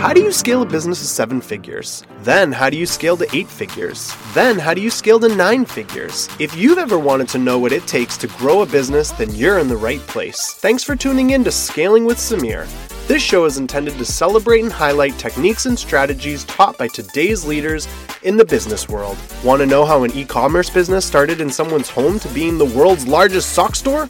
How do you scale a business to seven figures? Then, how do you scale to eight figures? Then, how do you scale to nine figures? If you've ever wanted to know what it takes to grow a business, then you're in the right place. Thanks for tuning in to Scaling with Samir. This show is intended to celebrate and highlight techniques and strategies taught by today's leaders in the business world. Want to know how an e commerce business started in someone's home to being the world's largest sock store?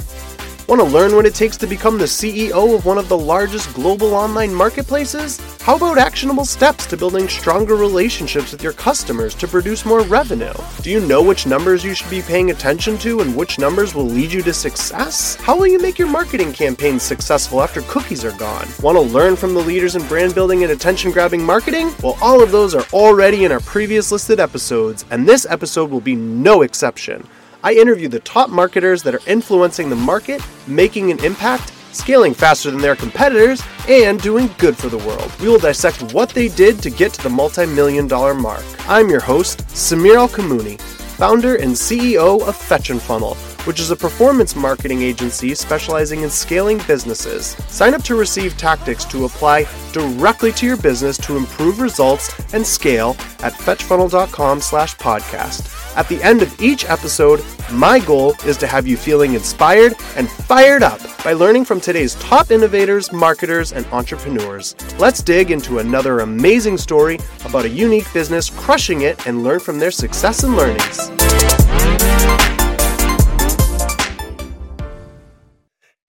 Want to learn what it takes to become the CEO of one of the largest global online marketplaces? How about actionable steps to building stronger relationships with your customers to produce more revenue? Do you know which numbers you should be paying attention to and which numbers will lead you to success? How will you make your marketing campaigns successful after cookies are gone? Want to learn from the leaders in brand building and attention grabbing marketing? Well, all of those are already in our previous listed episodes, and this episode will be no exception. I interview the top marketers that are influencing the market, making an impact, scaling faster than their competitors, and doing good for the world. We will dissect what they did to get to the multi million dollar mark. I'm your host, Samir ElKamouny, founder and CEO of Fetch and Funnel, which is a performance marketing agency specializing in scaling businesses. Sign up to receive tactics to apply directly to your business to improve results and scale at fetchfunnel.com slash podcast. At the end of each episode, my goal is to have you feeling inspired and fired up by learning from today's top innovators, marketers, and entrepreneurs. Let's dig into another amazing story about a unique business crushing it and learn from their success and learnings.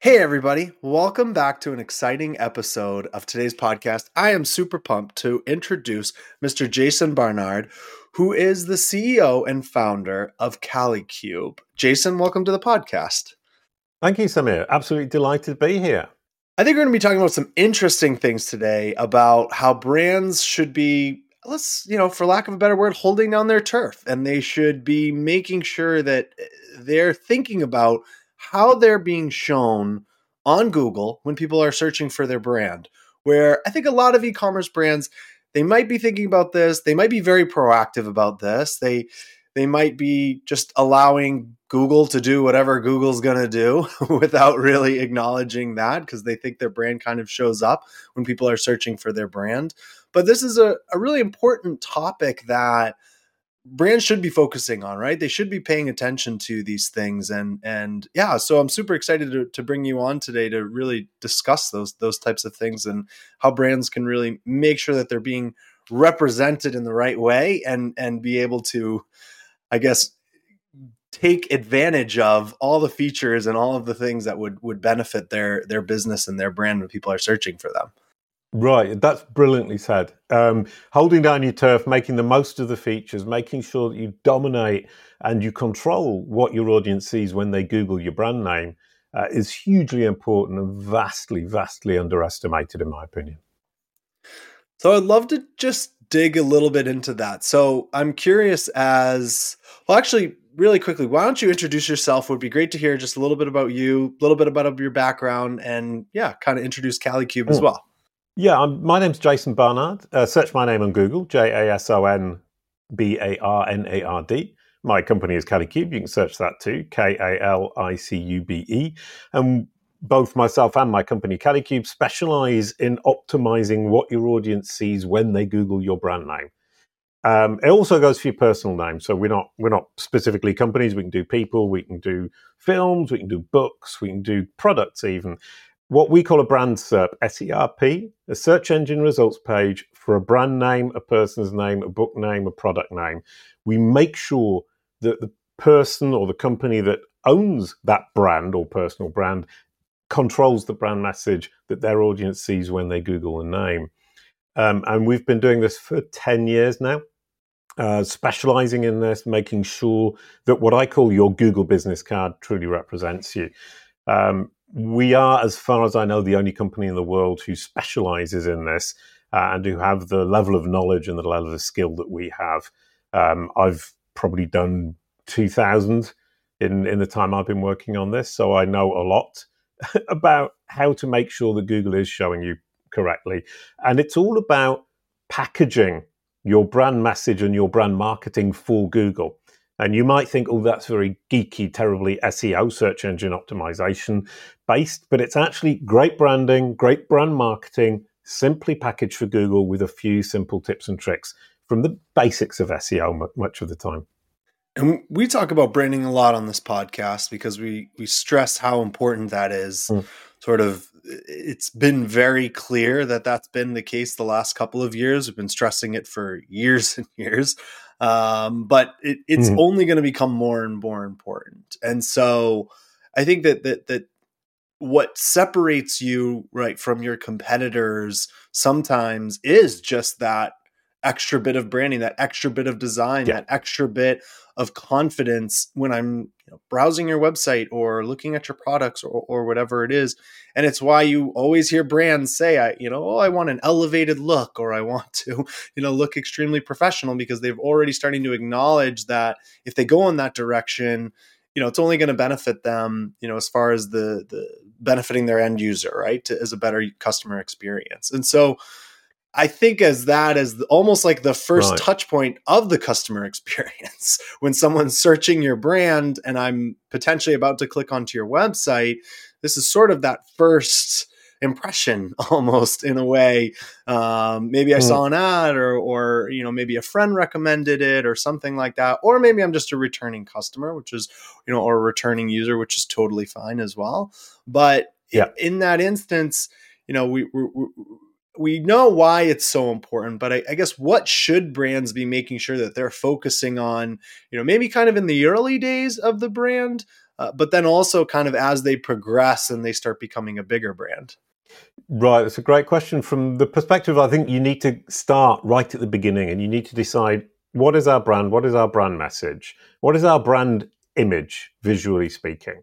Hey, everybody, welcome back to an exciting episode of today's podcast. I am super pumped to introduce Mr. Jason Barnard, who is the CEO and founder of Kalicube. Jason, welcome to the podcast. Thank you, Samir. Absolutely delighted to be here. I think we're going to be talking about some interesting things today about how brands should be, let's, you know, for lack of a better word, holding down their turf. And they should be making sure that eh, they're thinking about how they're being shown on Google when people are searching for their brand. Where I think a lot of e commerce brands, they might be thinking about this. They might be very proactive about this. They they might be just allowing Google to do whatever Google's going to do without really acknowledging that because they think their brand kind of shows up when people are searching for their brand. But this is a, a really important topic that brands should be focusing on right? They should be paying attention to these things and and yeah so i'm super excited to, to bring you on today to really discuss those those types of things and how brands can really make sure that they're being represented in the right way and and be able to i guess take advantage of all the features and all of the things that would would benefit their their business and their brand when people are searching for them Right, that's brilliantly said. Um, holding down your turf, making the most of the features, making sure that you dominate and you control what your audience sees when they Google your brand name uh, is hugely important and vastly, vastly underestimated, in my opinion. So I'd love to just dig a little bit into that. So I'm curious as well, actually, really quickly, why don't you introduce yourself? Would be great to hear just a little bit about you, a little bit about your background, and yeah, kind of introduce Kalicube as hmm. well. Yeah, I'm, my name's Jason Barnard. Uh, search my name on Google, J A S O N B A R N A R D. My company is Kalicube. You can search that too, K A L I C U B E. And both myself and my company Kalicube specialize in optimizing what your audience sees when they Google your brand name. Um, it also goes for your personal name. So we're not we're not specifically companies. We can do people. We can do films. We can do books. We can do products even what we call a brand SERP, S-E-R-P, a search engine results page for a brand name, a person's name, a book name, a product name. We make sure that the person or the company that owns that brand or personal brand controls the brand message that their audience sees when they Google a name. Um, and we've been doing this for 10 years now, uh, specializing in this, making sure that what I call your Google business card truly represents you. Um, we are, as far as I know, the only company in the world who specializes in this uh, and who have the level of knowledge and the level of skill that we have. Um, I've probably done 2,000 in, in the time I've been working on this, so I know a lot about how to make sure that Google is showing you correctly. And it's all about packaging your brand message and your brand marketing for Google. And you might think, oh, that's very geeky, terribly SEO, search engine optimization based, but it's actually great branding, great brand marketing, simply packaged for Google with a few simple tips and tricks from the basics of SEO much of the time. And we talk about branding a lot on this podcast because we we stress how important that is. Mm. Sort of, it's been very clear that that's been the case the last couple of years. We've been stressing it for years and years, um, but it, it's mm. only going to become more and more important. And so, I think that that that what separates you right from your competitors sometimes is just that extra bit of branding, that extra bit of design, yeah. that extra bit of confidence when I'm you know, browsing your website or looking at your products or, or whatever it is. And it's why you always hear brands say, I, you know, oh, I want an elevated look or I want to, you know, look extremely professional because they've already starting to acknowledge that if they go in that direction, you know, it's only going to benefit them, you know, as far as the, the benefiting their end user, right? To, as a better customer experience. And so, I think as that as the, almost like the first right. touch point of the customer experience. when someone's searching your brand and I'm potentially about to click onto your website, this is sort of that first impression almost in a way. Um, maybe I mm. saw an ad or, or, you know, maybe a friend recommended it or something like that. Or maybe I'm just a returning customer, which is, you know, or a returning user, which is totally fine as well. But yeah. in that instance, you know, we, we, we we know why it's so important, but I, I, guess what should brands be making sure that they're focusing on, you know, maybe kind of in the early days of the brand, uh, but then also kind of as they progress and they start becoming a bigger brand? Right, that's a great question. From the perspective, I think you need to start right at the beginning and you need to decide what is our brand, what is our brand message, what is our brand image, visually speaking,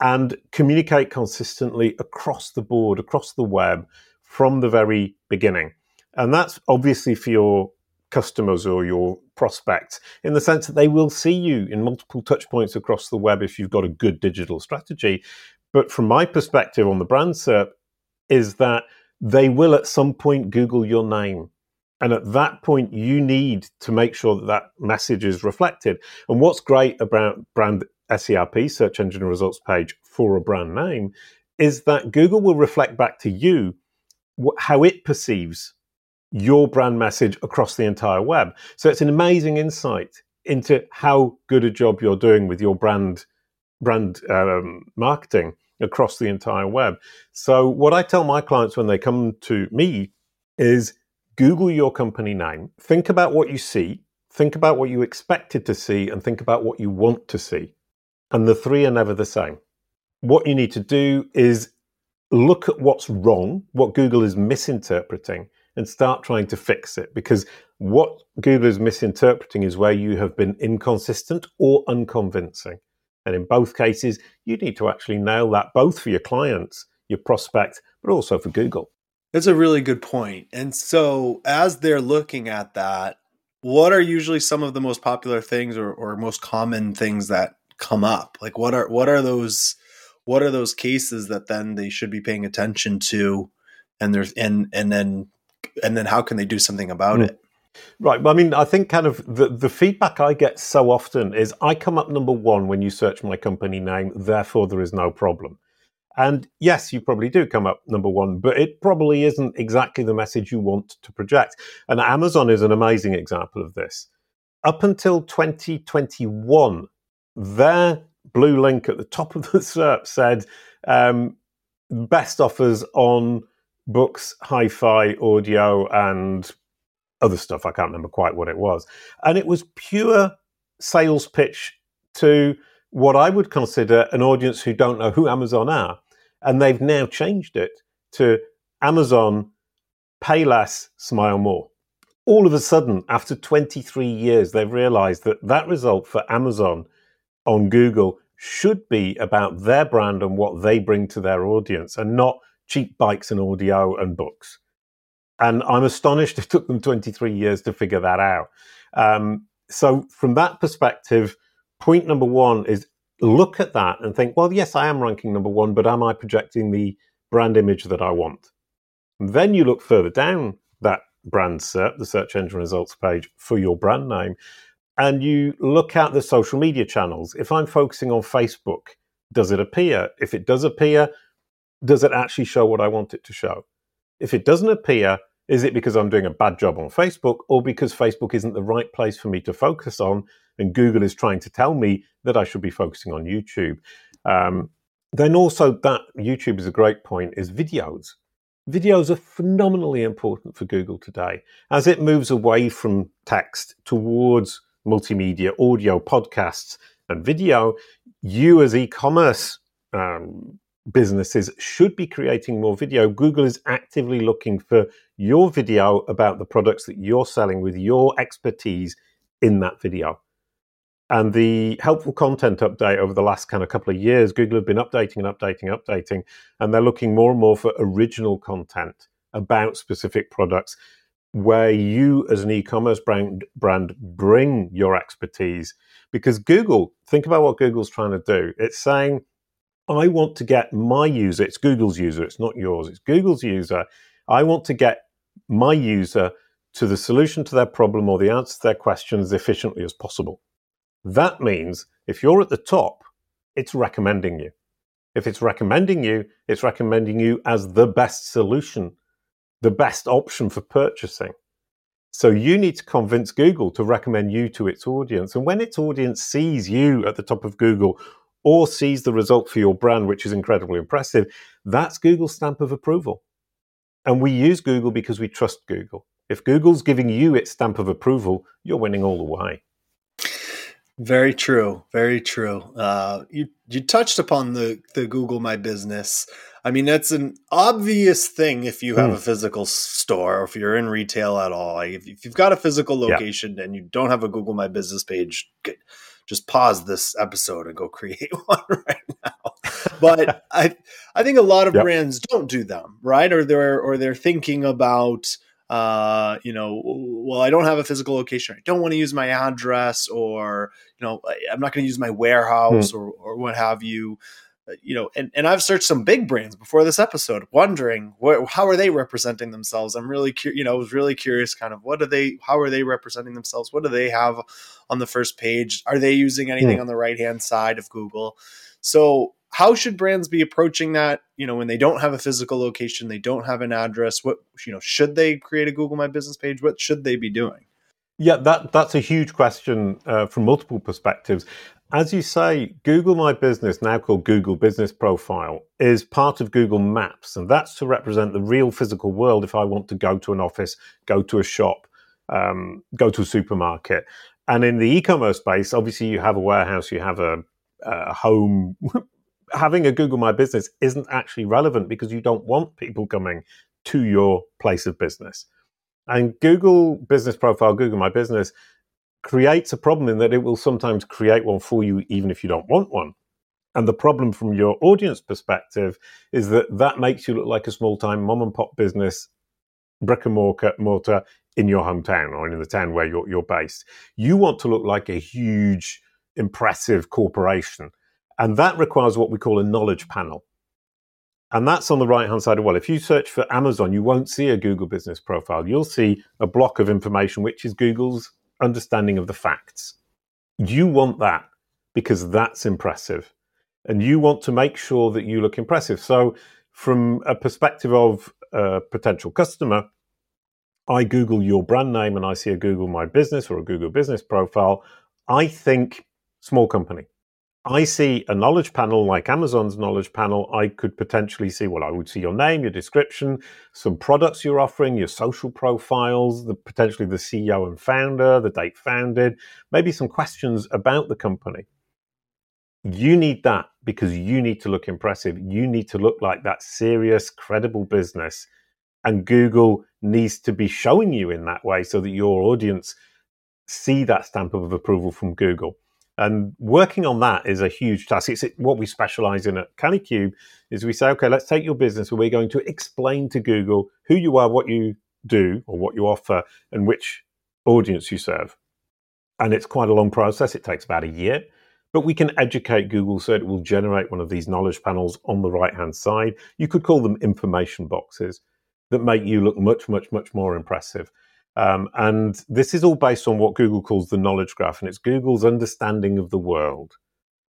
and communicate consistently across the board, across the web from the very beginning. And that's obviously for your customers or your prospects in the sense that they will see you in multiple touch points across the web if you've got a good digital strategy. But from my perspective on the brand SERP, is that they will at some point Google your name. And at that point, you need to make sure that that message is reflected. And what's great about brand SERP, search engine results page for a brand name, is that Google will reflect back to you how it perceives your brand message across the entire web. So it's an amazing insight into how good a job you're doing with your brand brand um, marketing across the entire web. So what I tell my clients when they come to me is Google your company name, think about what you see, think about what you expected to see, and think about what you want to see. And the three are never the same. What you need to do is look at what's wrong, what Google is misinterpreting, and start trying to fix it. Because what Google is misinterpreting is where you have been inconsistent or unconvincing. And in both cases, you need to actually nail that both for your clients, your prospect, but also for Google. That's a really good point. And so, as they're looking at that, what are usually some of the most popular things or, or most common things that come up? Like, what are what are those what are those cases that then they should be paying attention to? And there's and and then and then how can they do something about mm. it? Right well, i mean i think kind of the, the feedback i get so often is i come up number one when you search my company name therefore there is no problem. And yes you probably do come up number one but it probably isn't exactly the message you want to project. And amazon is an amazing example of this. Up until 2021 their blue link at the top of the SERP said um, best offers on books, hi fi, audio, and other stuff. I can't remember quite what it was. And it was pure sales pitch to what I would consider an audience who don't know who Amazon are. And they've now changed it to Amazon, pay less, smile more. All of a sudden, after 23 years, they've realized that that result for Amazon on Google should be about their brand and what they bring to their audience and not cheap bikes and audio and books. And I'm astonished it took them 23 years to figure that out. Um, so, from that perspective, point number one is look at that and think, well, yes, I am ranking number one, but am I projecting the brand image that I want? And then you look further down that brand SERP, the search engine results page for your brand name, and you look at the social media channels. If I'm focusing on Facebook, does it appear? If it does appear, does it actually show what I want it to show? If it doesn't appear, is it because I'm doing a bad job on Facebook or because Facebook isn't the right place for me to focus on and Google is trying to tell me that I should be focusing on YouTube? Um, then also that YouTube is a great point is videos. Videos are phenomenally important for Google today as it moves away from text towards multimedia, audio, podcasts, and video. You, as e commerce um, businesses, should be creating more video. Google is actively looking for your video about the products that you're selling with your expertise in that video. And the helpful content update over the last kind of couple of years, Google have been updating and updating, and updating, and they're looking more and more for original content about specific products where you as an e-commerce brand brand bring your expertise. Because Google think about what Google's trying to do. It's saying I want to get my user it's Google's user it's not yours it's Google's user. I want to get my user to the solution to their problem or the answer to their question as efficiently as possible. That means if you're at the top, it's recommending you. If it's recommending you, it's recommending you as the best solution, the best option for purchasing. So you need to convince Google to recommend you to its audience. And when its audience sees you at the top of Google or sees the result for your brand, which is incredibly impressive, that's Google's stamp of approval. And we use Google because we trust Google. If Google's giving you its stamp of approval, you're winning all the way. Very true. Very true. Uh, you you touched upon the the Google My Business. I mean, that's an obvious thing if you have mm. a physical store or if you're in retail at all. Like if, if, you've got a physical location yeah. and you don't have a Google My Business page, just pause this episode and go create one right now. But I I think a lot of yep. brands don't do them right, or they're or they're thinking about uh, you know, well, I don't have a physical location. I don't want to use my address, or you know, I'm not going to use my warehouse, hmm. or or what have you. Uh, you know, and, and I've searched some big brands before this episode, wondering what, how are they representing themselves. I'm really, curious. you know, I was really curious, kind of, what do they, how are they representing themselves? What do they have on the first page? Are they using anything hmm. on the right hand side of Google? So how should brands be approaching that you know when they don't have a physical location they don't have an address what you know should they create a google my business page what should they be doing yeah that that's a huge question uh, from multiple perspectives as you say google my business now called google business profile is part of google maps and that's to represent the real physical world if i want to go to an office go to a shop um, go to a supermarket and in the e-commerce space obviously you have a warehouse you have a, a home having a Google My Business isn't actually relevant because you don't want people coming to your place of business. And Google Business Profile, Google My Business, creates a problem in that it will sometimes create one for you even if you don't want one. And the problem from your audience perspective is that that makes you look like a small time mom and pop business, brick and mortar, in your hometown or in the town where you're, you're based. You want to look like a huge, impressive corporation and that requires what we call a knowledge panel. And that's on the right hand side of well. If you search for Amazon, you won't see a Google business profile. You'll see a block of information, which is Google's understanding of the facts. You want that because that's impressive. And you want to make sure that you look impressive. So, from a perspective of a potential customer, I Google your brand name and I see a Google My Business or a Google Business profile. I think small company. I see a knowledge panel like Amazon's knowledge panel. I could potentially see, well, I would see your name, your description, some products you're offering, your social profiles, the potentially the CEO and founder, the date founded, maybe some questions about the company. You need that because you need to look impressive. You need to look like that serious, credible business. And Google needs to be showing you in that way so that your audience see that stamp of approval from Google. And working on that is a huge task. It's what we specialize in at Kalicube is we say, okay, let's take your business and we're going to explain to Google who you are, what you do or what you offer and which audience you serve. And it's quite a long process. It takes about a year, but we can educate Google so it will generate one of these knowledge panels on the right hand side. You could call them information boxes that make you look much, much, much more impressive. Um, and this is all based on what Google calls the knowledge graph, and it's Google's understanding of the world.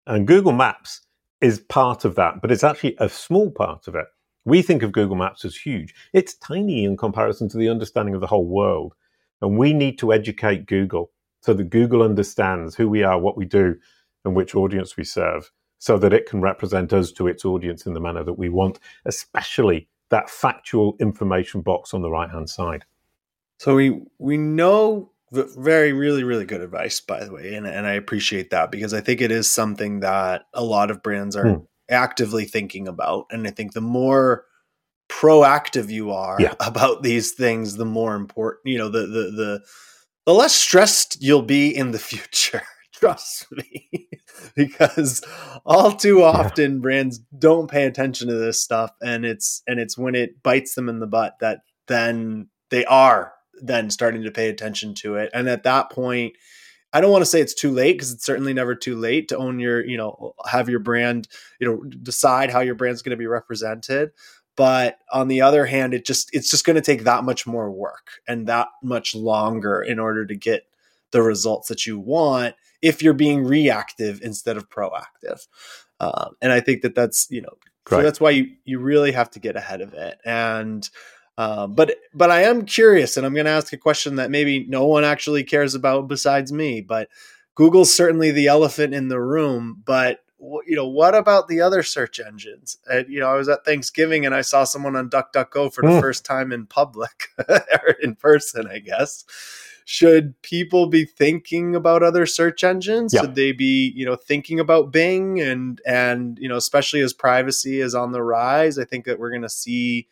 And Google Maps is part of that, but it's actually a small part of it. We think of Google Maps as huge. It's tiny in comparison to the understanding of the whole world. And we need to educate Google so that Google understands who we are, what we do, and which audience we serve, so that it can represent us to its audience in the manner that we want, especially that factual information box on the right hand side. So we we know very really really good advice by the way and, and i appreciate that because i think it is something that a lot of brands are mm. actively thinking about and i think the more proactive you are yeah. about these things the more important you know the the the the less stressed you'll be in the future trust me because all too often yeah. brands don't pay attention to this stuff and it's and it's when it bites them in the butt that then they are then starting to pay attention to it. And at that point I don't want to say it's too late because it's certainly never too late to own your, you know, have your brand, you know, decide how your brand's going to be represented. But on the other hand it just it's just going to take that much more work and that much longer in order to get the results that you want if you're being reactive instead of proactive. Um, and i think that that's you know so that's why you you really have to get ahead of it. And uh, but but i am curious and i'm going to ask a question that maybe no one actually cares about besides me but google's certainly the elephant in the room but you know, what about the other search engines? And, you know, I was at Thanksgiving and I saw someone on DuckDuckGo for the mm. first time in public or in person, I guess. Should people be thinking about other search engines? Yeah. Should they be, you know, thinking about Bing and and you know, especially as privacy is on the rise? I think that we're going to see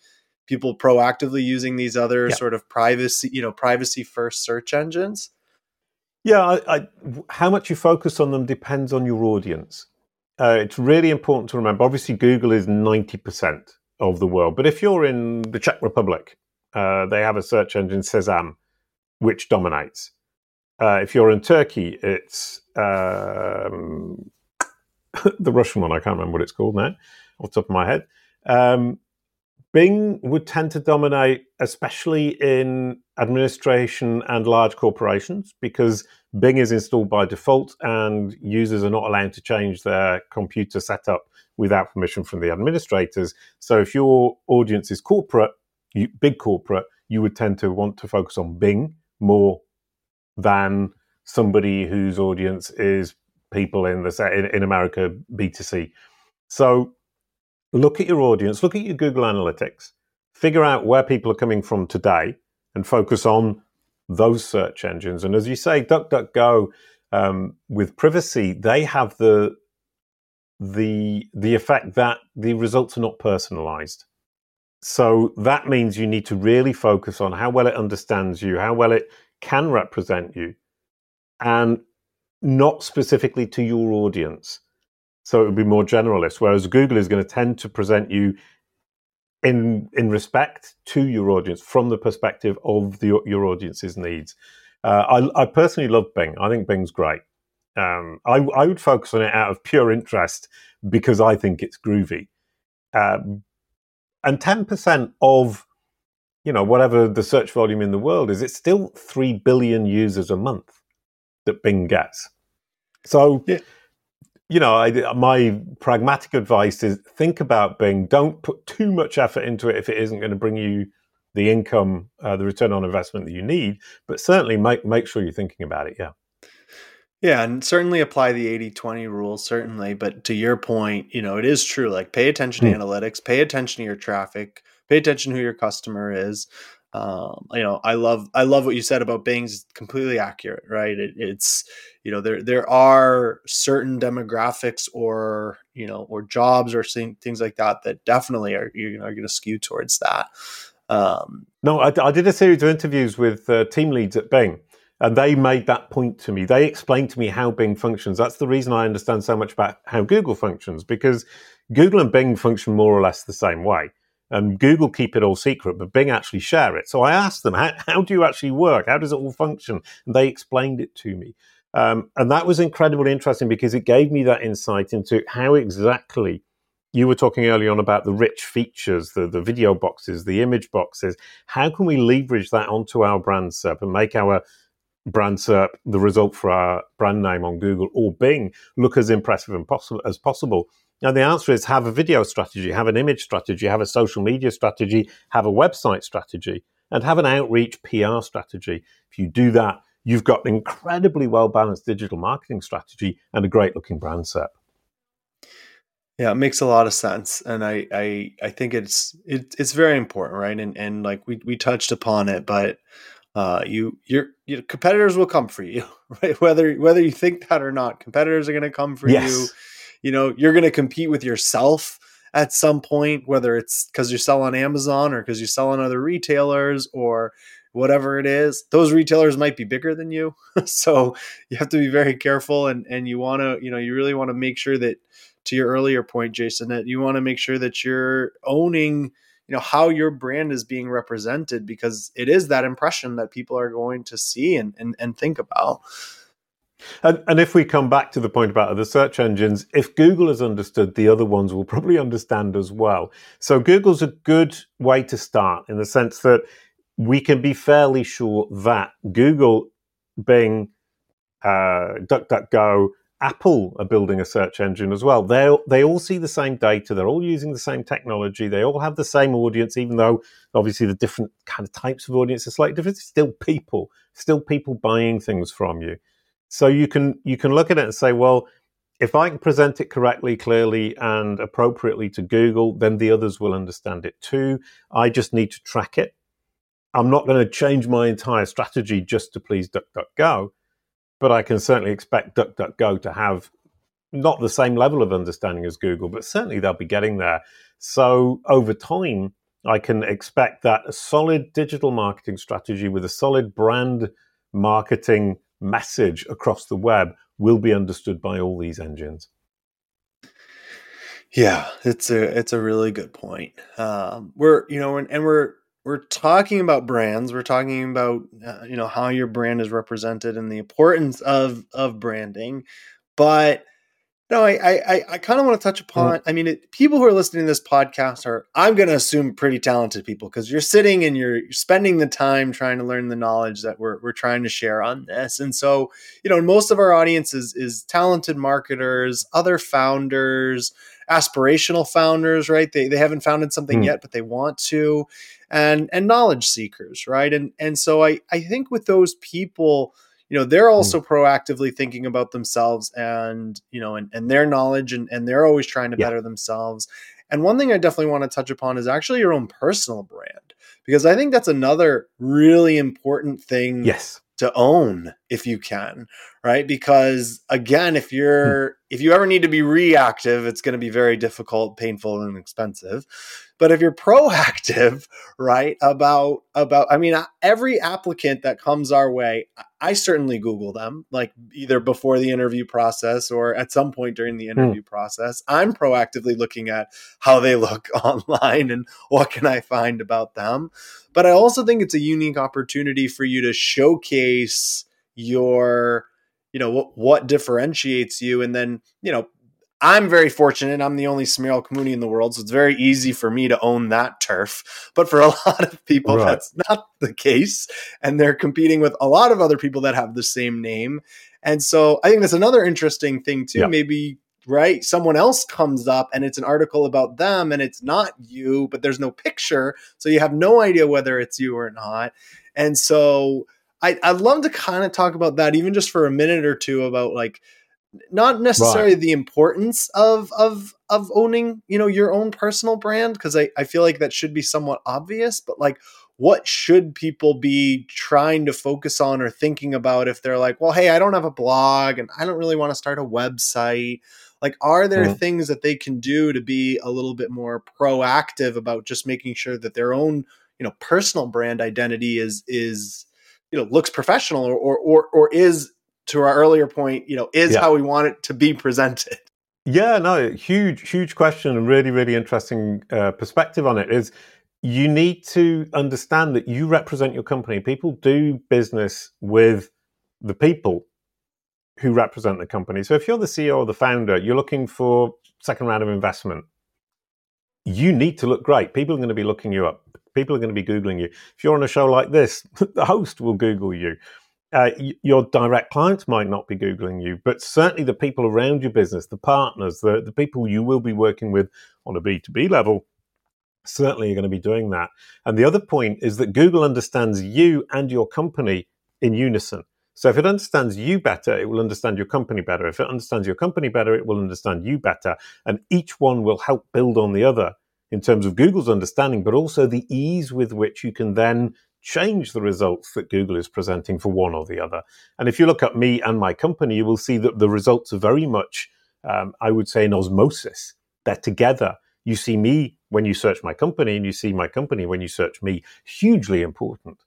people proactively using these other yeah. sort of privacy, you know, privacy first search engines. Yeah, I, I, how much you focus on them depends on your audience uh, it's really important to remember. Obviously, Google is 90% of the world. But if you're in the Czech Republic, uh, they have a search engine, Seznam, which dominates. Uh, if you're in Turkey, it's um, the Russian one. I can't remember what it's called now, off the top of my head. Um, Bing would tend to dominate, especially in administration and large corporations, because Bing is installed by default and users are not allowed to change their computer setup without permission from the administrators. So if your audience is corporate, you, big corporate, you would tend to want to focus on Bing more than somebody whose audience is people in the in, in America B2C. So look at your audience, look at your Google Analytics, figure out where people are coming from today, and focus on those search engines. And as you say, DuckDuckGo um, with privacy, they have the the the effect that the results are not personalized. So that means you need to really focus on how well it understands you, how well it can represent you, and not specifically to your audience. So it would be more generalist. Whereas Google is going to tend to present you in in respect to your audience from the perspective of the, your audience's needs. Uh, I, I, personally love Bing. I think Bing's great. Um, I, I, would focus on it out of pure interest because I think it's groovy. Um, and ten percent of you know whatever the search volume in the world is, it's still three billion users a month that Bing gets. So. Yeah you know, I, my pragmatic advice is think about Bing. Don't put too much effort into it if it isn't going to bring you the income, uh, the return on investment that you need. But certainly make make sure you're thinking about it. Yeah. Yeah, and certainly apply the 80-20 rule, certainly. But to your point, you know, it is true. Like pay attention to mm. analytics, pay attention to your traffic, pay attention to who your customer is. Um, you know, I love I love what you said about Bing's completely accurate, right? It, it's you know there there are certain demographics or you know or jobs or things like that that definitely are you know are going to skew towards that. Um, no, I, I, did a series of interviews with uh, team leads at Bing, and they made that point to me. They explained to me how Bing functions. That's the reason I understand so much about how Google functions because Google and Bing function more or less the same way and Google keep it all secret, but Bing actually share it. So I asked them, how, how do you actually work? How does it all function? And they explained it to me. Um, and that was incredibly interesting because it gave me that insight into how exactly you were talking early on about the rich features, the, the video boxes, the image boxes. How can we leverage that onto our brand SERP and make our brand SERP, the result for our brand name on Google or Bing, look as impressive as possible? Now, the answer is have a video strategy, have an image strategy, have a social media strategy, have a website strategy, and have an outreach PR strategy. If you do that, you've got an incredibly well balanced digital marketing strategy and a great looking brand SERP. Yeah, it makes a lot of sense, and I I, I think it's it, it's very important, right? And and like we we touched upon it, but uh, you your your competitors will come for you, right? Whether whether you think that or not, competitors are going to come for yes. you. You know, you're going to compete with yourself at some point, whether it's because you sell on Amazon or because you sell on other retailers or whatever it is. Those retailers might be bigger than you, so you have to be very careful, and and you want to, you know, you really want to make sure that, to your earlier point, Jason, that you want to make sure that you're owning you know how your brand is being represented because it is that impression that people are going to see and and, and think about and, and if we come back to the point about other search engines, if Google has understood, the other ones will probably understand as well. So Google's a good way to start in the sense that we can be fairly sure that Google, Bing, uh, DuckDuckGo, Apple are building a search engine as well. They they all see the same data. They're all using the same technology. They all have the same audience, even though obviously the different kind of types of audience are slightly different. It's still people, still people buying things from you. So you can you can look at it and say, well, if I can present it correctly, clearly, and appropriately to Google, then the others will understand it too. I just need to track it. I'm not going to change my entire strategy just to please DuckDuckGo but I can certainly expect DuckDuckGo to have not the same level of understanding as Google, but certainly they'll be getting there. So over time, I can expect that a solid digital marketing strategy with a solid brand marketing message across the web will be understood by all these engines. Yeah, it's a it's a really good point. Um, we're you know and, and we're we're talking about brands we're talking about uh, you know how your brand is represented and the importance of of branding but no i i i kind of want to touch upon mm. i mean it, people who are listening to this podcast are i'm going to assume pretty talented people because you're sitting and you're, you're spending the time trying to learn the knowledge that we're, we're trying to share on this and so you know most of our audience is is talented marketers other founders aspirational founders right they, they haven't founded something mm. yet but they want to and and knowledge seekers, right? And and so I I think with those people, you know, they're also mm. proactively thinking about themselves and you know and, and their knowledge and, and they're always trying to yeah. better themselves. And one thing I definitely want to touch upon is actually your own personal brand because I think that's another really important thing yes to own if you can right because again if you're hmm. If you ever need to be reactive it's going to be very difficult painful and expensive. But if you're proactive right about about i mean every applicant that comes our way i certainly google them like either before the interview process or at some point during the hmm. interview process. I'm proactively looking at how they look online and what can i find about them. But i also think it's a unique opportunity for you to showcase your you know what what differentiates you and then you know I'm very fortunate. I'm the only Samir ElKamouny in the world, so it's very easy for me to own that turf. But for a lot of people, right. that's not the case. And they're competing with a lot of other people that have the same name. And so I think that's another interesting thing, too. Yeah. Maybe, right? Someone else comes up and it's an article about them and it's not you, but there's no picture. So you have no idea whether it's you or not. And so I, I'd love to kind of talk about that, even just for a minute or two, about like, not necessarily right. the importance of of of owning you know your own personal brand because I, I feel like that should be somewhat obvious but like what should people be trying to focus on or thinking about if they're like well hey i don't have a blog and i don't really want to start a website like are there mm-hmm. things that they can do to be a little bit more proactive about just making sure that their own you know personal brand identity is is you know looks professional or or or, or is to our earlier point, you know, is yeah. how we want it to be presented. Yeah, no, huge, huge question and really, really interesting uh, perspective on it is you need to understand that you represent your company. People do business with the people who represent the company. So if you're the CEO or the founder, you're looking for second round of investment. You need to look great. People are going to be looking you up. People are going to be Googling you. If you're on a show like this, the host will Google you uh, your direct clients might not be Googling you, but certainly the people around your business, the partners, the, the people you will be working with on a B2B level, certainly are going to be doing that. And the other point is that Google understands you and your company in unison. So if it understands you better, it will understand your company better. If it understands your company better, it will understand you better. And each one will help build on the other in terms of Google's understanding, but also the ease with which you can then change the results that Google is presenting for one or the other. And if you look at me and my company, you will see that the results are very much, um, I would say, in osmosis. They're together. You see me when you search my company, and you see my company when you search me. Hugely important.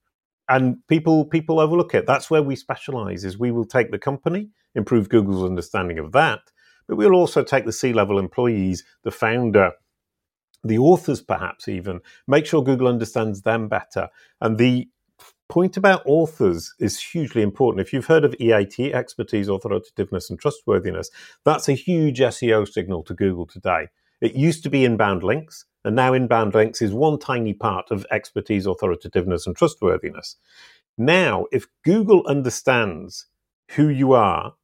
And people people overlook it. That's where we specialize. Is we will take the company, improve Google's understanding of that, but we'll also take the C-level employees, the founder, the authors perhaps even make sure google understands them better. And the point about authors is hugely important. If you've heard of eat expertise authoritativeness and trustworthiness that's a huge seo signal to google today. It used to be inbound links and now inbound links is one tiny part of expertise authoritativeness and trustworthiness. Now if google understands who you are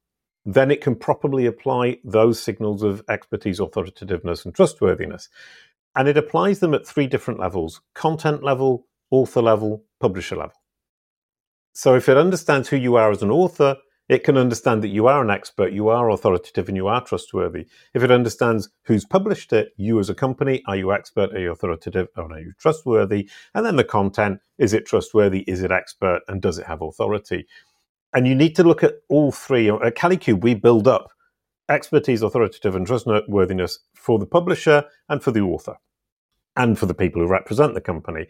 then it can properly apply those signals of expertise authoritativeness and trustworthiness and it applies them at three different levels content level, author level, publisher level. So if it understands who you are as an author, it can understand that you are an expert, you are authoritative, and you are trustworthy. If it understands who's published it, you as a company, are you expert, are you authoritative, or are you trustworthy? And then the content is it trustworthy, is it expert, and does it have authority? And you need to look at all three. At Kalicube, we build up expertise, authoritative, and trustworthiness for the publisher and for the author, and for the people who represent the company.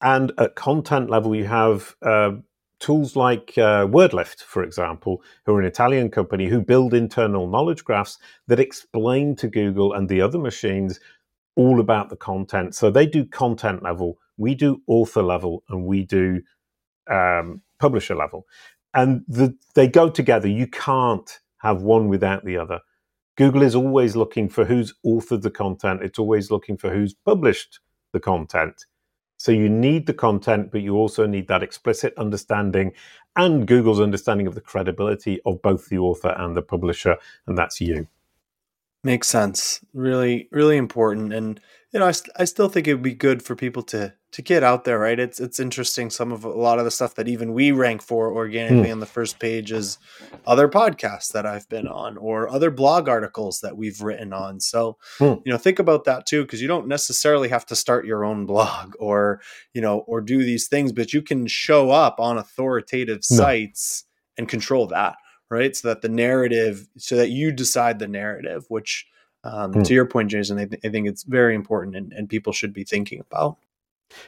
And at content level, you have uh, tools like uh, WordLift, for example, who are an Italian company who build internal knowledge graphs that explain to Google and the other machines all about the content. So they do content level, we do author level, and we do um, publisher level. And the, they go together. You can't have one without the other. Google is always looking for who's authored the content, it's always looking for who's published the content. So you need the content, but you also need that explicit understanding and Google's understanding of the credibility of both the author and the publisher, and that's you. Makes sense. Really, really important. And you know, I, st- I still think it would be good for people to to get out there, right? It's it's interesting. Some of a lot of the stuff that even we rank for organically mm. on the first page is other podcasts that I've been on or other blog articles that we've written on. So mm. you know, think about that too, because you don't necessarily have to start your own blog or you know or do these things, but you can show up on authoritative no. sites and control that, right? So that the narrative, so that you decide the narrative, which um, mm. To your point, Jason, I, th- I, think it's very important and, and people should be thinking about.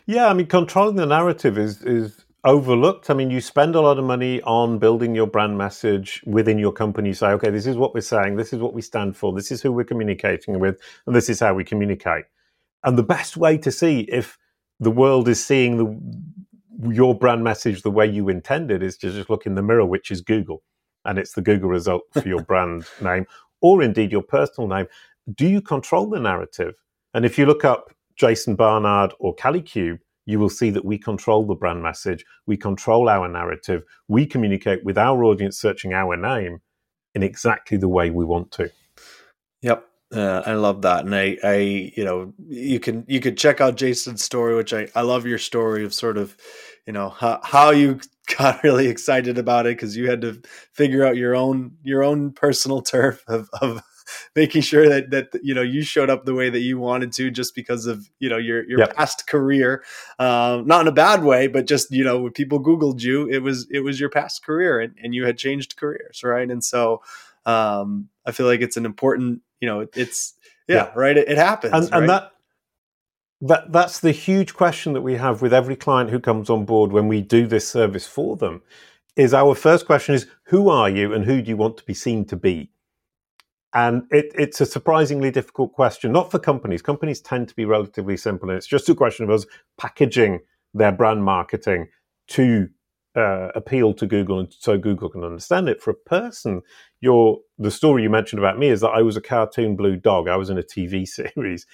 Yeah, I mean, controlling the narrative is is overlooked. I mean, you spend a lot of money on building your brand message within your company. You say, okay, this is what we're saying, this is what we stand for, this is who we're communicating with, and this is how we communicate. And the best way to see if the world is seeing the, your brand message the way you intended is to just look in the mirror, which is Google, and it's the Google result for your brand name, or indeed your personal name, do you control the narrative? And if you look up Jason Barnard or Kalicube, you will see that we control the brand message, we control our narrative, we communicate with our audience searching our name in exactly the way we want to. Yep. Uh, I love that, and I, I, you know, you can you could check out Jason's story, which I, I love your story of sort of, you know, how, how you got really excited about it because you had to figure out your own your own personal turf of, of making sure that that you know you showed up the way that you wanted to just because of you know your your yep. past career um, not in a bad way but just you know when people googled you it was it was your past career and, and you had changed careers right and so um, i feel like it's an important you know it's yeah, yeah. right it, it happens and, right? and that that that's the huge question that we have with every client who comes on board when we do this service for them is our first question is who are you and who do you want to be seen to be and it, it's a surprisingly difficult question not for companies companies tend to be relatively simple and it's just a question of us packaging their brand marketing to uh, appeal to google and so google can understand it for a person your the story you mentioned about me is that i was a cartoon blue dog i was in a tv series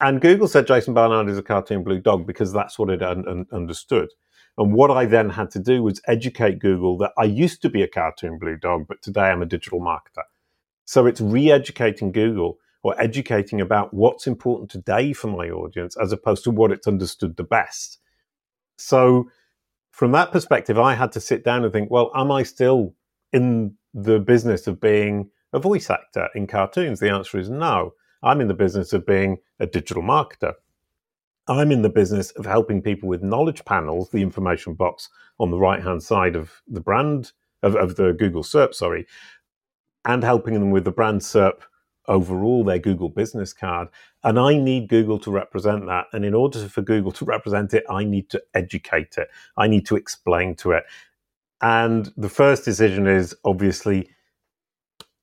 and Google said Jason Barnard is a cartoon blue dog because that's what it un- un- understood. And what I then had to do was educate Google that I used to be a cartoon blue dog, but today I'm a digital marketer. So it's re educating Google or educating about what's important today for my audience as opposed to what it's understood the best. So, from that perspective, I had to sit down and think, well, am I still in the business of being a voice actor in cartoons? The answer is no. I'm in the business of being a digital marketer. I'm in the business of helping people with knowledge panels, the information box on the right hand side of the brand, of, of the Google SERP, sorry, and helping them with the brand SERP overall, their Google business card. And I need Google to represent that. And in order for Google to represent it, I need to educate it, I need to explain to it. And the first decision is obviously,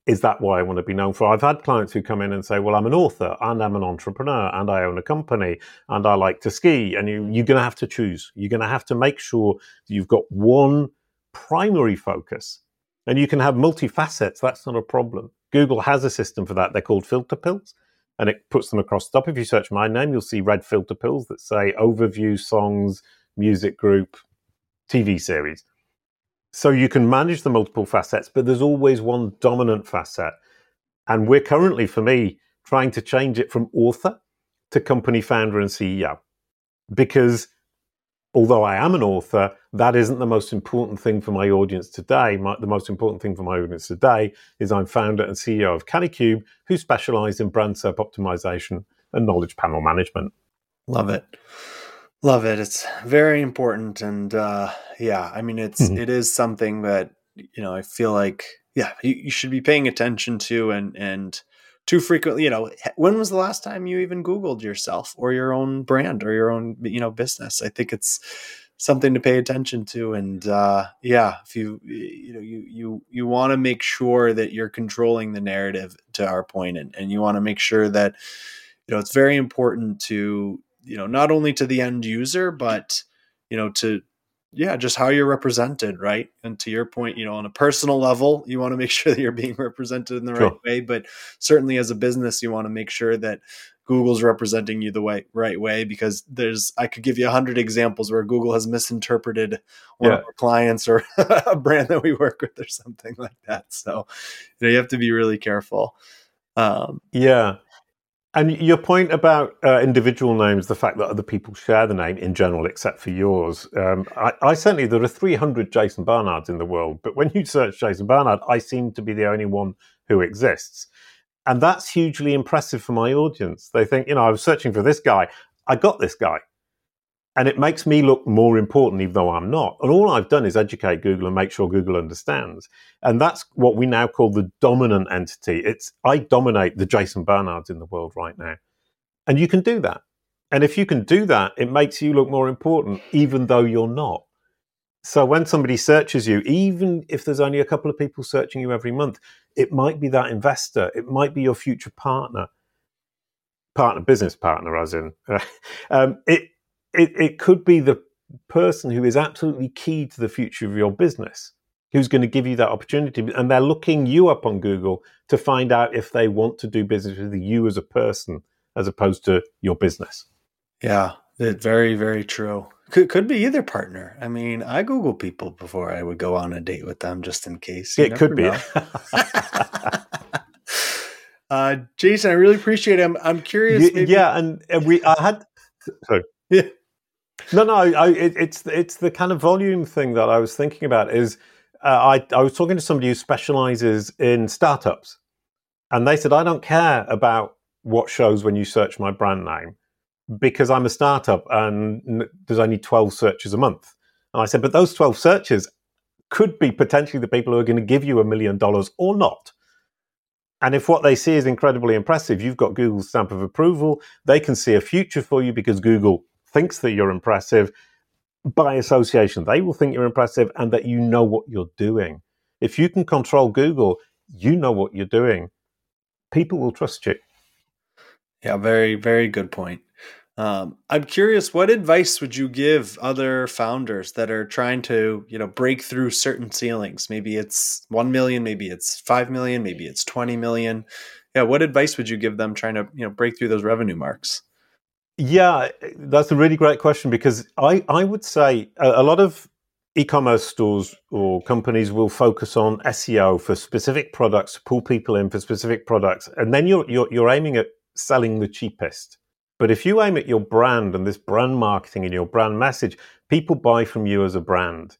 is that what I want to be known for? I've had clients who come in and say, well, I'm an author and I'm an entrepreneur and I own a company and I like to ski. And you, you're going to have to choose. You're going to have to make sure that you've got one primary focus. And you can have multifacets. That's not a problem. Google has a system for that. They're called filter pills and it puts them across the top. If you search my name, you'll see red filter pills that say overview, songs, music group, TV series. So you can manage the multiple facets, but there's always one dominant facet. And we're currently, for me, trying to change it from author to company founder and CEO. Because although I am an author, that isn't the most important thing for my audience today. My, the most important thing for my audience today is I'm founder and CEO of Kalicube, who specialize in brand SERP optimization and knowledge panel management. Love it. Love it. It's very important. And uh, yeah, I mean, it's, mm-hmm. it is something that, you know, I feel like, yeah, you, you should be paying attention to and, and, too frequently you know when was the last time you even googled yourself or your own brand or your own you know business? I think it's something to pay attention to and uh, yeah if you you know you you you want to make sure that you're controlling the narrative to our point and, and you want to make sure that you know it's very important to you know not only to the end user but you know to yeah, just how you're represented, right? And to your point, you know, on a personal level, you want to make sure that you're being represented in the sure. right way, but certainly as a business, you want to make sure that Google's representing you the way right way because there's I could give you a hundred examples where Google has misinterpreted one yeah. of our clients or a brand that we work with or something like that. So you know you have to be really careful. Um, yeah, and your point about uh, individual names, the fact that other people share the name in general, except for yours, um, I, I, certainly there are 300 Jason Barnards in the world, but when you search Jason Barnard, I seem to be the only one who exists, and that's hugely impressive for my audience. They think, you know, I was searching for this guy, I got this guy, and it makes me look more important, even though I'm not. And all I've done is educate Google and make sure Google understands. And that's what we now call the dominant entity. It's I dominate the Jason Barnards in the world right now. And you can do that. And if you can do that, it makes you look more important, even though you're not. So when somebody searches you, even if there's only a couple of people searching you every month, it might be that investor, it might be your future partner, partner, business partner, as in. um, it it, it could be the person who is absolutely key to the future of your business who's going to give you that opportunity and they're looking you up on google to find out if they want to do business with you as a person as opposed to your business. Yeah very very true. Could, could be either partner. I mean i google people before i would go on a date with them just in case. You it could be. uh, jason i really appreciate it. I'm, I'm curious maybe- yeah and we i had sorry. Yeah no, no, I, it, it's it's the kind of volume thing that I was thinking about. Is uh, I I was talking to somebody who specializes in startups, and they said I don't care about what shows when you search my brand name because I'm a startup and there's only twelve searches a month. And I said, but those twelve searches could be potentially the people who are going to give you a million dollars or not. And if what they see is incredibly impressive, you've got Google's stamp of approval. They can see a future for you because Google thinks that you're impressive, by association, they will think you're impressive and that you know what you're doing. If you can control Google, you know what you're doing. People will trust you. Yeah, very, very good point. Um, I'm curious, what advice would you give other founders that are trying to, you know, break through certain ceilings? Maybe it's one million, maybe it's five million, maybe it's twenty million. Yeah, what advice would you give them trying to, you know, break through those revenue marks? Yeah, that's a really great question because I, I would say a, a lot of e-commerce stores or companies will focus on SEO for specific products, pull people in for specific products, and then you're, you're you're aiming at selling the cheapest. But if you aim at your brand and this brand marketing and your brand message, people buy from you as a brand.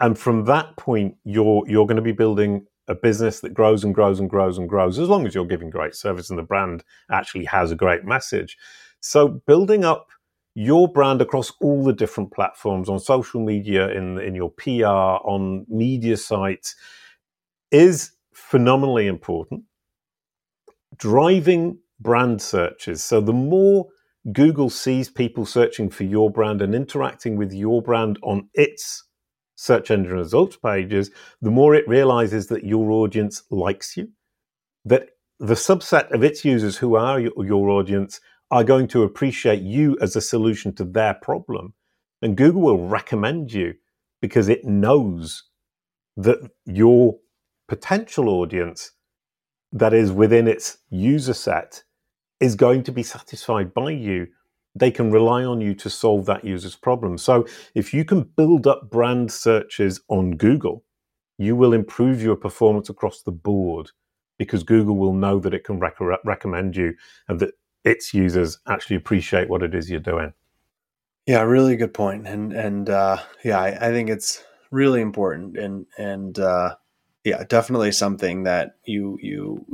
And from that point, you're you're going to be building a business that grows and grows and grows and grows as long as you're giving great service and the brand actually has a great message. So building up your brand across all the different platforms on social media, in in your PR, on media sites, is phenomenally important. Driving brand searches. So the more Google sees people searching for your brand and interacting with your brand on its search engine results pages, the more it realizes that your audience likes you, that the subset of its users who are your, your audience are going to appreciate you as a solution to their problem. And Google will recommend you because it knows that your potential audience that is within its user set is going to be satisfied by you. They can rely on you to solve that user's problem. So if you can build up brand searches on Google, you will improve your performance across the board because Google will know that it can rec- recommend you and that its users actually appreciate what it is you're doing. Yeah, really good point. And and uh, yeah, I, I, think it's really important and and uh, yeah, definitely something that you you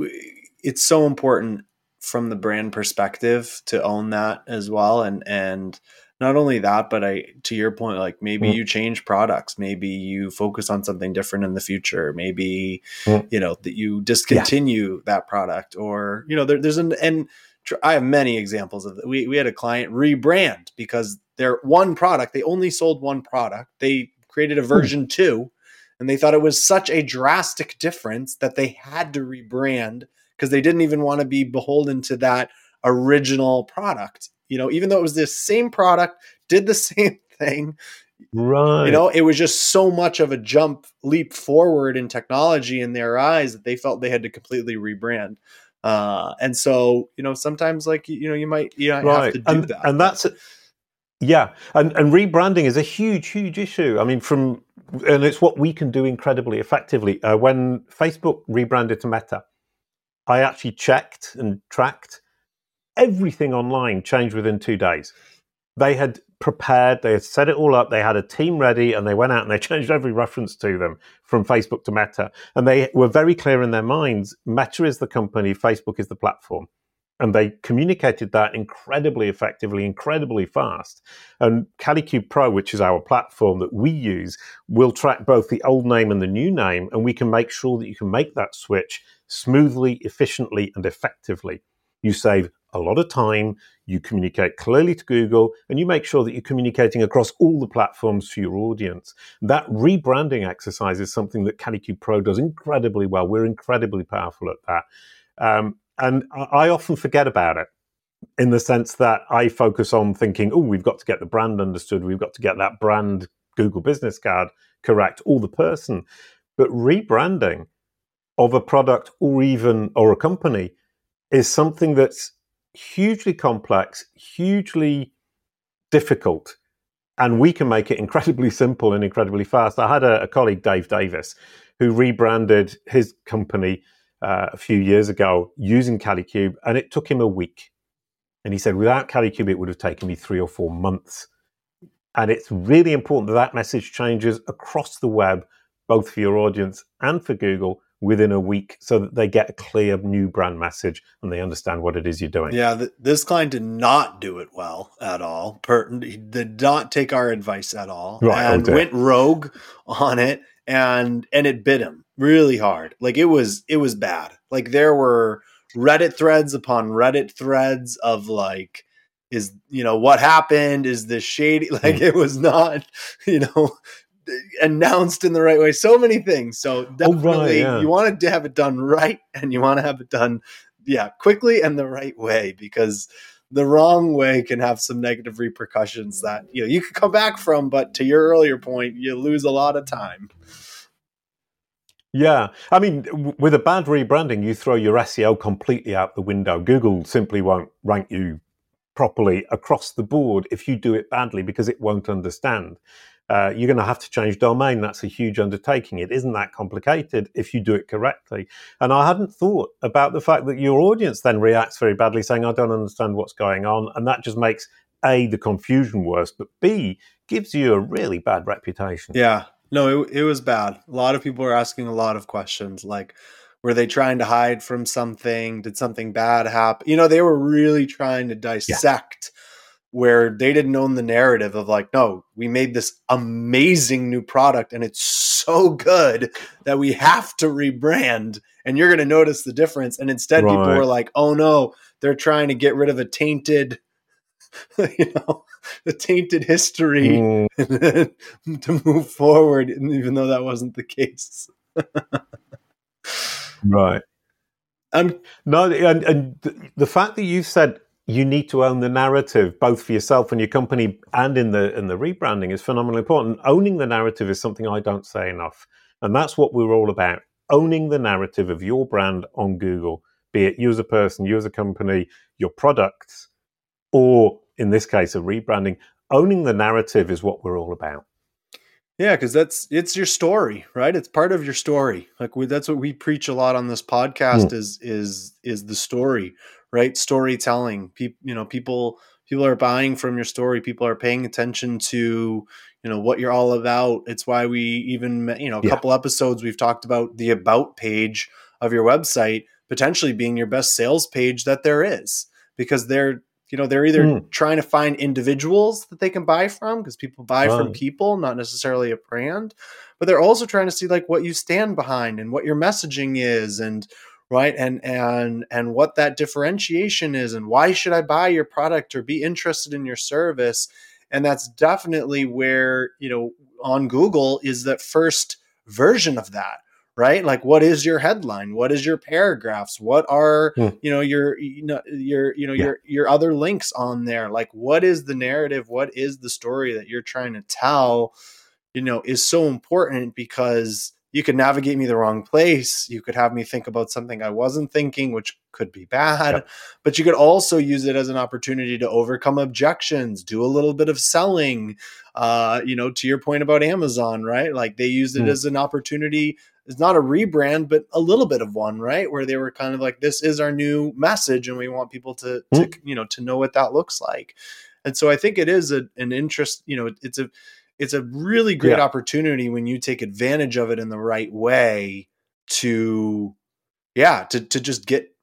it's so important from the brand perspective to own that as well and and not only that but i to your point like maybe mm. you change products maybe you focus on something different in the future maybe mm. you know that you discontinue yeah. that product or you know there, there's an and I have many examples of that. We, we had a client rebrand because their one product, they only sold one product. They created a hmm. version hmm. two and they thought it was such a drastic difference that they had to rebrand because they didn't even want to be beholden to that original product. You know, even though it was the same product, did the same thing. Right. You know, it was just so much of a jump leap forward in technology in their eyes that they felt they had to completely rebrand. Uh, and so, you know, sometimes like, you know, you might, you know, right. have to do and, that. And that's, yeah. And, and rebranding is a huge, huge issue. I mean, from, and it's what we can do incredibly effectively. Uh, when Facebook rebranded to Meta, I actually checked and tracked everything online changed within two days. They had prepared, they had set it all up, they had a team ready, and they went out and they changed every reference to them from Facebook to Meta. And they were very clear in their minds Meta is the company, Facebook is the platform. And they communicated that incredibly effectively, incredibly fast. And Kalicube Pro, which is our platform that we use, will track both the old name and the new name. And we can make sure that you can make that switch smoothly, efficiently, and effectively. You save a lot of time, you communicate clearly to Google, and you make sure that you're communicating across all the platforms to your audience. That rebranding exercise is something that Kalicube Pro does incredibly well. We're incredibly powerful at that. Um, and I often forget about it in the sense that I focus on thinking, oh, we've got to get the brand understood, we've got to get that brand Google business card correct, or the person. But rebranding of a product or even or a company is something that's hugely complex, hugely difficult, and we can make it incredibly simple and incredibly fast. I had a, a colleague, Dave Davies, who rebranded his company uh, a few years ago using Kalicube, and it took him a week. And he said, without Kalicube, it would have taken me three or four months. And it's really important that that message changes across the web, both for your audience and for Google, within a week so that they get a clear new brand message and they understand what it is you're doing. Yeah, th- this client did not do it well at all. Per- did not take our advice at all right, and went rogue on it and and it bit him really hard. Like it was it was bad. Like there were Reddit threads upon Reddit threads of like is you know what happened is this shady like mm. it was not you know announced in the right way. So many things. So definitely, oh, right, yeah. you want to have it done right, and you want to have it done, yeah, quickly and the right way because the wrong way can have some negative repercussions that you know you could come back from. But to your earlier point, you lose a lot of time. Yeah, I mean, w- with a bad rebranding, you throw your SEO completely out the window. Google simply won't rank you properly across the board if you do it badly because it won't understand. Uh, you're going to have to change domain. That's a huge undertaking. It isn't that complicated if you do it correctly. And I hadn't thought about the fact that your audience then reacts very badly, saying, I don't understand what's going on. And that just makes A, the confusion worse, but B, gives you a really bad reputation. Yeah. No, it, it was bad. A lot of people were asking a lot of questions like, were they trying to hide from something? Did something bad happen? You know, they were really trying to dissect yeah. Where they didn't own the narrative of like, no, we made this amazing new product and it's so good that we have to rebrand and you're going to notice the difference. And instead, right. people were like, oh no, they're trying to get rid of a tainted, you know, a tainted history mm. to move forward, even though that wasn't the case. Right. Um, no, and, and the fact that you said you need to own the narrative both for yourself and your company and in the in the rebranding is phenomenally important. Owning the narrative is something I don't say enough, and that's what we're all about: owning the narrative of your brand on Google, be it you as a person, you as a company, your products, or in this case, a rebranding. Owning the narrative is what we're all about. Yeah, because that's it's your story, right? It's part of your story. Like we, that's what we preach a lot on this podcast mm. is is is the story, right? Storytelling. People, you know, people people are buying from your story. People are paying attention to you know what you're all about. It's why we even you know a yeah. couple episodes we've talked about the about page of your website potentially being your best sales page that there is because they're you know they're either mm. trying to find individuals that they can buy from because people buy from people not necessarily a brand but they're also trying to see like what you stand behind and what your messaging is and right? And and and what that differentiation is and why should i buy your product or be interested in your service? And that's definitely where you know on google is that first version of that right? Like what is your headline? What is your paragraphs? What are hmm. you know your you know your you know yeah. your your other links on there? Like what is the narrative? What is the story that you're trying to tell you know is so important because you could navigate me the wrong place you could have me think about something i wasn't thinking which could be bad yep. but you could also use it as an opportunity to overcome objections do a little bit of selling uh, you know to your point about amazon right like they used it mm. as an opportunity it's not a rebrand, but a little bit of one, right? Where they were kind of like, this is our new message, and we want people to, mm. to you know, to know what that looks like. And so I think it is a, an interest, you know, it's a, it's a really great yeah. opportunity when you take advantage of it in the right way to, yeah, to to just get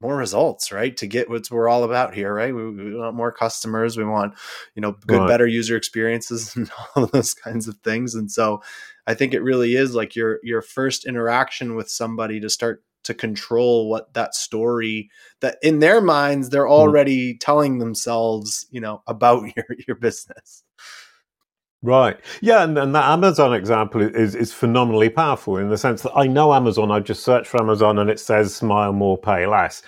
more results, right? To get what we're all about here, right? We, we, want more customers. We want, you know, good, right. better user experiences and all those kinds of things. And so I think it really is like your your first interaction with somebody to start to control what that story that in their minds they're hmm. already mm. telling themselves, you know, about your your business. Right. Yeah, and, and that Amazon example is is phenomenally powerful in the sense that I know Amazon, I just search for Amazon and it says smile more, pay less.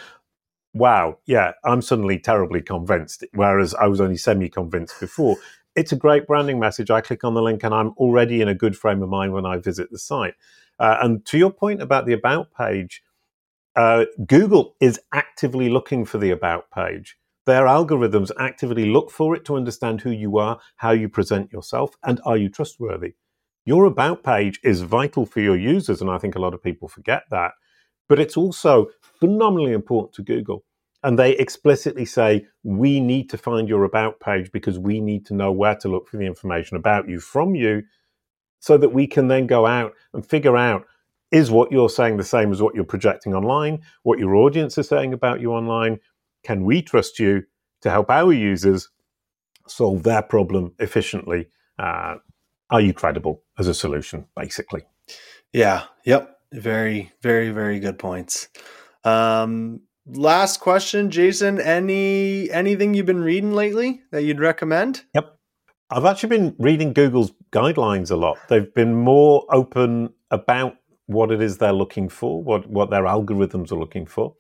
Wow, yeah, I'm suddenly terribly convinced, whereas I was only semi convinced before. It's a great branding message. I click on the link and I'm already in a good frame of mind when I visit the site. Uh, and to your point about the About page, uh, Google is actively looking for the About page. Their algorithms actively look for it to understand who you are, how you present yourself, and are you trustworthy. Your About page is vital for your users, and I think a lot of people forget that. But it's also phenomenally important to Google. And they explicitly say, we need to find your About page because we need to know where to look for the information about you from you so that we can then go out and figure out is what you're saying the same as what you're projecting online, what your audience is saying about you online, can we trust you to help our users solve their problem efficiently? Uh, are you credible as a solution, basically? Yeah. Yep. Very, very, very good points. Um, last question, Jason. Any anything you've been reading lately that you'd recommend? Yep. I've actually been reading Google's guidelines a lot. They've been more open about what it is they're looking for, what, what their algorithms are looking for.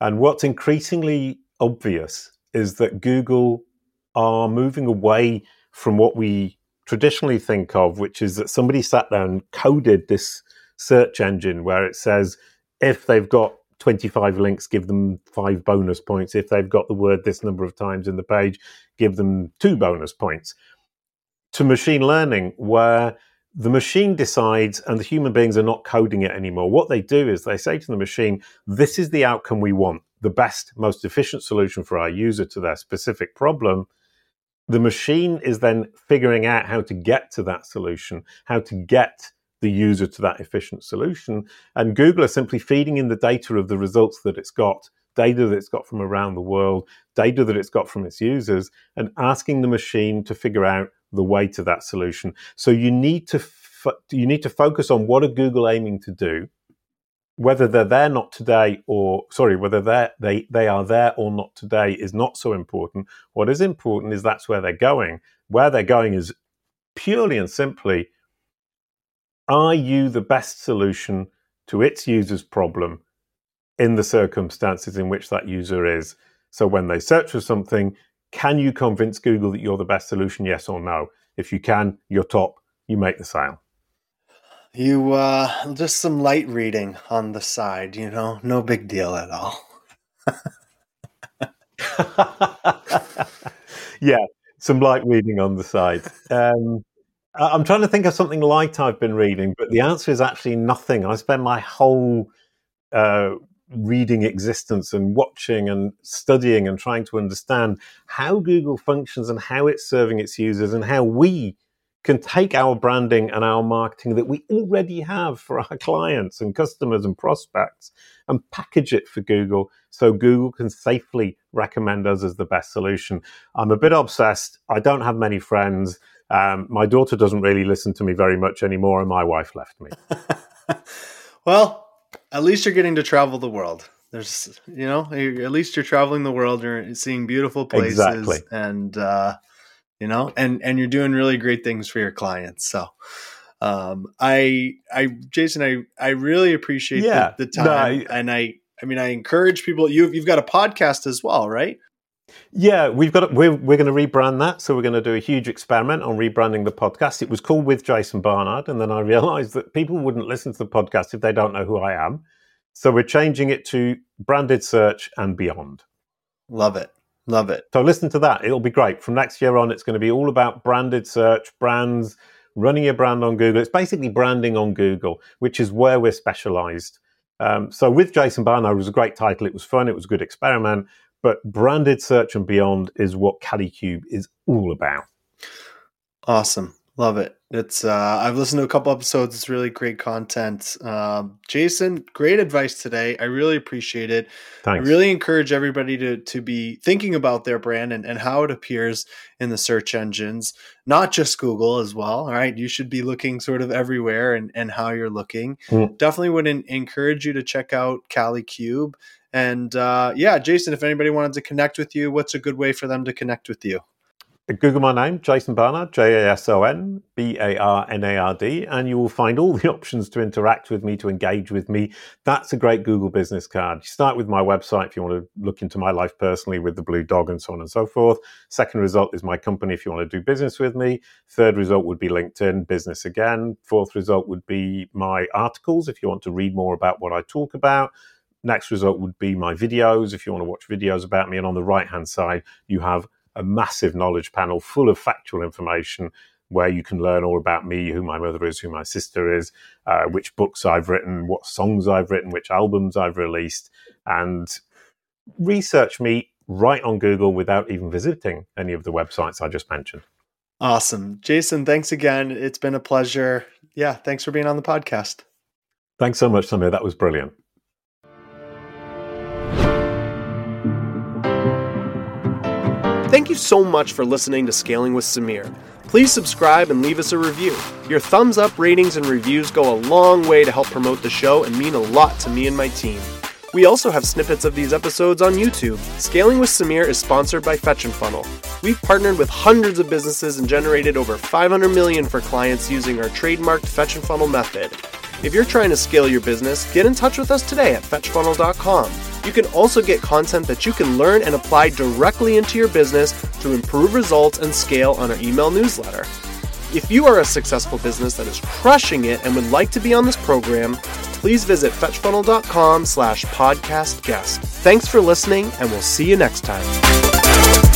And what's increasingly obvious is that Google are moving away from what we traditionally think of, which is that somebody sat down and coded this search engine where it says if they've got 25 links, give them five bonus points. If they've got the word this number of times in the page, give them two bonus points. To machine learning, where the machine decides and the human beings are not coding it anymore. What they do is they say to the machine, This is the outcome we want, the best, most efficient solution for our user to their specific problem. The machine is then figuring out how to get to that solution, how to get the user to that efficient solution. And Google are simply feeding in the data of the results that it's got, data that it's got from around the world, data that it's got from its users, and asking the machine to figure out the way to that solution. So you need to you need to focus on what are Google aiming to do, whether they're there not today or sorry, whether they they they are there or not today is not so important. What is important is that's where they're going. Where they're going is purely and simply are you the best solution to its user's problem in the circumstances in which that user is? So when they search for something, can you convince Google that you're the best solution? Yes or no? If you can, you're top. You make the sale. You uh just some light reading on the side, you know, no big deal at all. yeah, some light reading on the side. Um, I'm trying to think of something light I've been reading, but the answer is actually nothing. I spend my whole uh, reading existence and watching and studying and trying to understand how Google functions and how it's serving its users and how we can take our branding and our marketing that we already have for our clients and customers and prospects and package it for Google so Google can safely recommend us as the best solution. I'm a bit obsessed. I don't have many friends. Um, my daughter doesn't really listen to me very much anymore, and my wife left me. well, at least you're getting to travel the world. There's, you know, at least you're traveling the world. You're seeing beautiful places, exactly. and uh, you know, and and you're doing really great things for your clients. So, um, I, I, Jason, I, I really appreciate yeah, the, the time, no, I, and I, I mean, I encourage people. You've you've got a podcast as well, right? Yeah, we've got we're we're going to rebrand that. So we're going to do a huge experiment on rebranding the podcast. It was called with Jason Barnard, and then I realized that people wouldn't listen to the podcast if they don't know who I am. So we're changing it to branded search and beyond. Love it. Love it. So listen to that. It'll be great. From next year on, it's going to be all about branded search, brands, running your brand on Google. It's basically branding on Google, which is where we're specialized. Um, so with Jason Barnard, it was a great title. It was fun. It was a good experiment. But branded search and beyond is what Kalicube is all about. Awesome. Love it. It's uh, I've listened to a couple episodes. It's really great content. Um, Jason, great advice today. I really appreciate it. Thanks. I really encourage everybody to to be thinking about their brand and, and how it appears in the search engines, not just Google as well. All right. You should be looking sort of everywhere and, and how you're looking. Mm. Definitely would encourage you to check out Kalicube. And uh, yeah, Jason, if anybody wanted to connect with you, what's a good way for them to connect with you? Google my name, Jason Barnard, J A S O N B A R N A R D, and you will find all the options to interact with me, to engage with me. That's a great Google business card. You start with my website if you want to look into my life personally with the blue dog and so on and so forth. Second result is my company if you want to do business with me. Third result would be LinkedIn, business again. Fourth result would be my articles if you want to read more about what I talk about. Next result would be my videos if you want to watch videos about me. And on the right hand side, you have a massive knowledge panel full of factual information where you can learn all about me, who my mother is, who my sister is, uh, which books I've written, what songs I've written, which albums I've released, and research me right on Google without even visiting any of the websites I just mentioned. Awesome. Jason, thanks again. It's been a pleasure. Yeah, thanks for being on the podcast. Thanks so much, Samir. That was brilliant. Thank you so much for listening to Scaling with Samir. Please subscribe and leave us a review. Your thumbs up ratings and reviews go a long way to help promote the show and mean a lot to me and my team. We also have snippets of these episodes on YouTube. Scaling with Samir is sponsored by Fetch and Funnel. We've partnered with hundreds of businesses and generated over 500 million for clients using our trademarked Fetch and Funnel method. If you're trying to scale your business, get in touch with us today at fetchfunnel.com. You can also get content that you can learn and apply directly into your business to improve results and scale on our email newsletter. If you are a successful business that is crushing it and would like to be on this program, please visit fetchfunnel.com slash podcast guest. Thanks for listening, and we'll see you next time.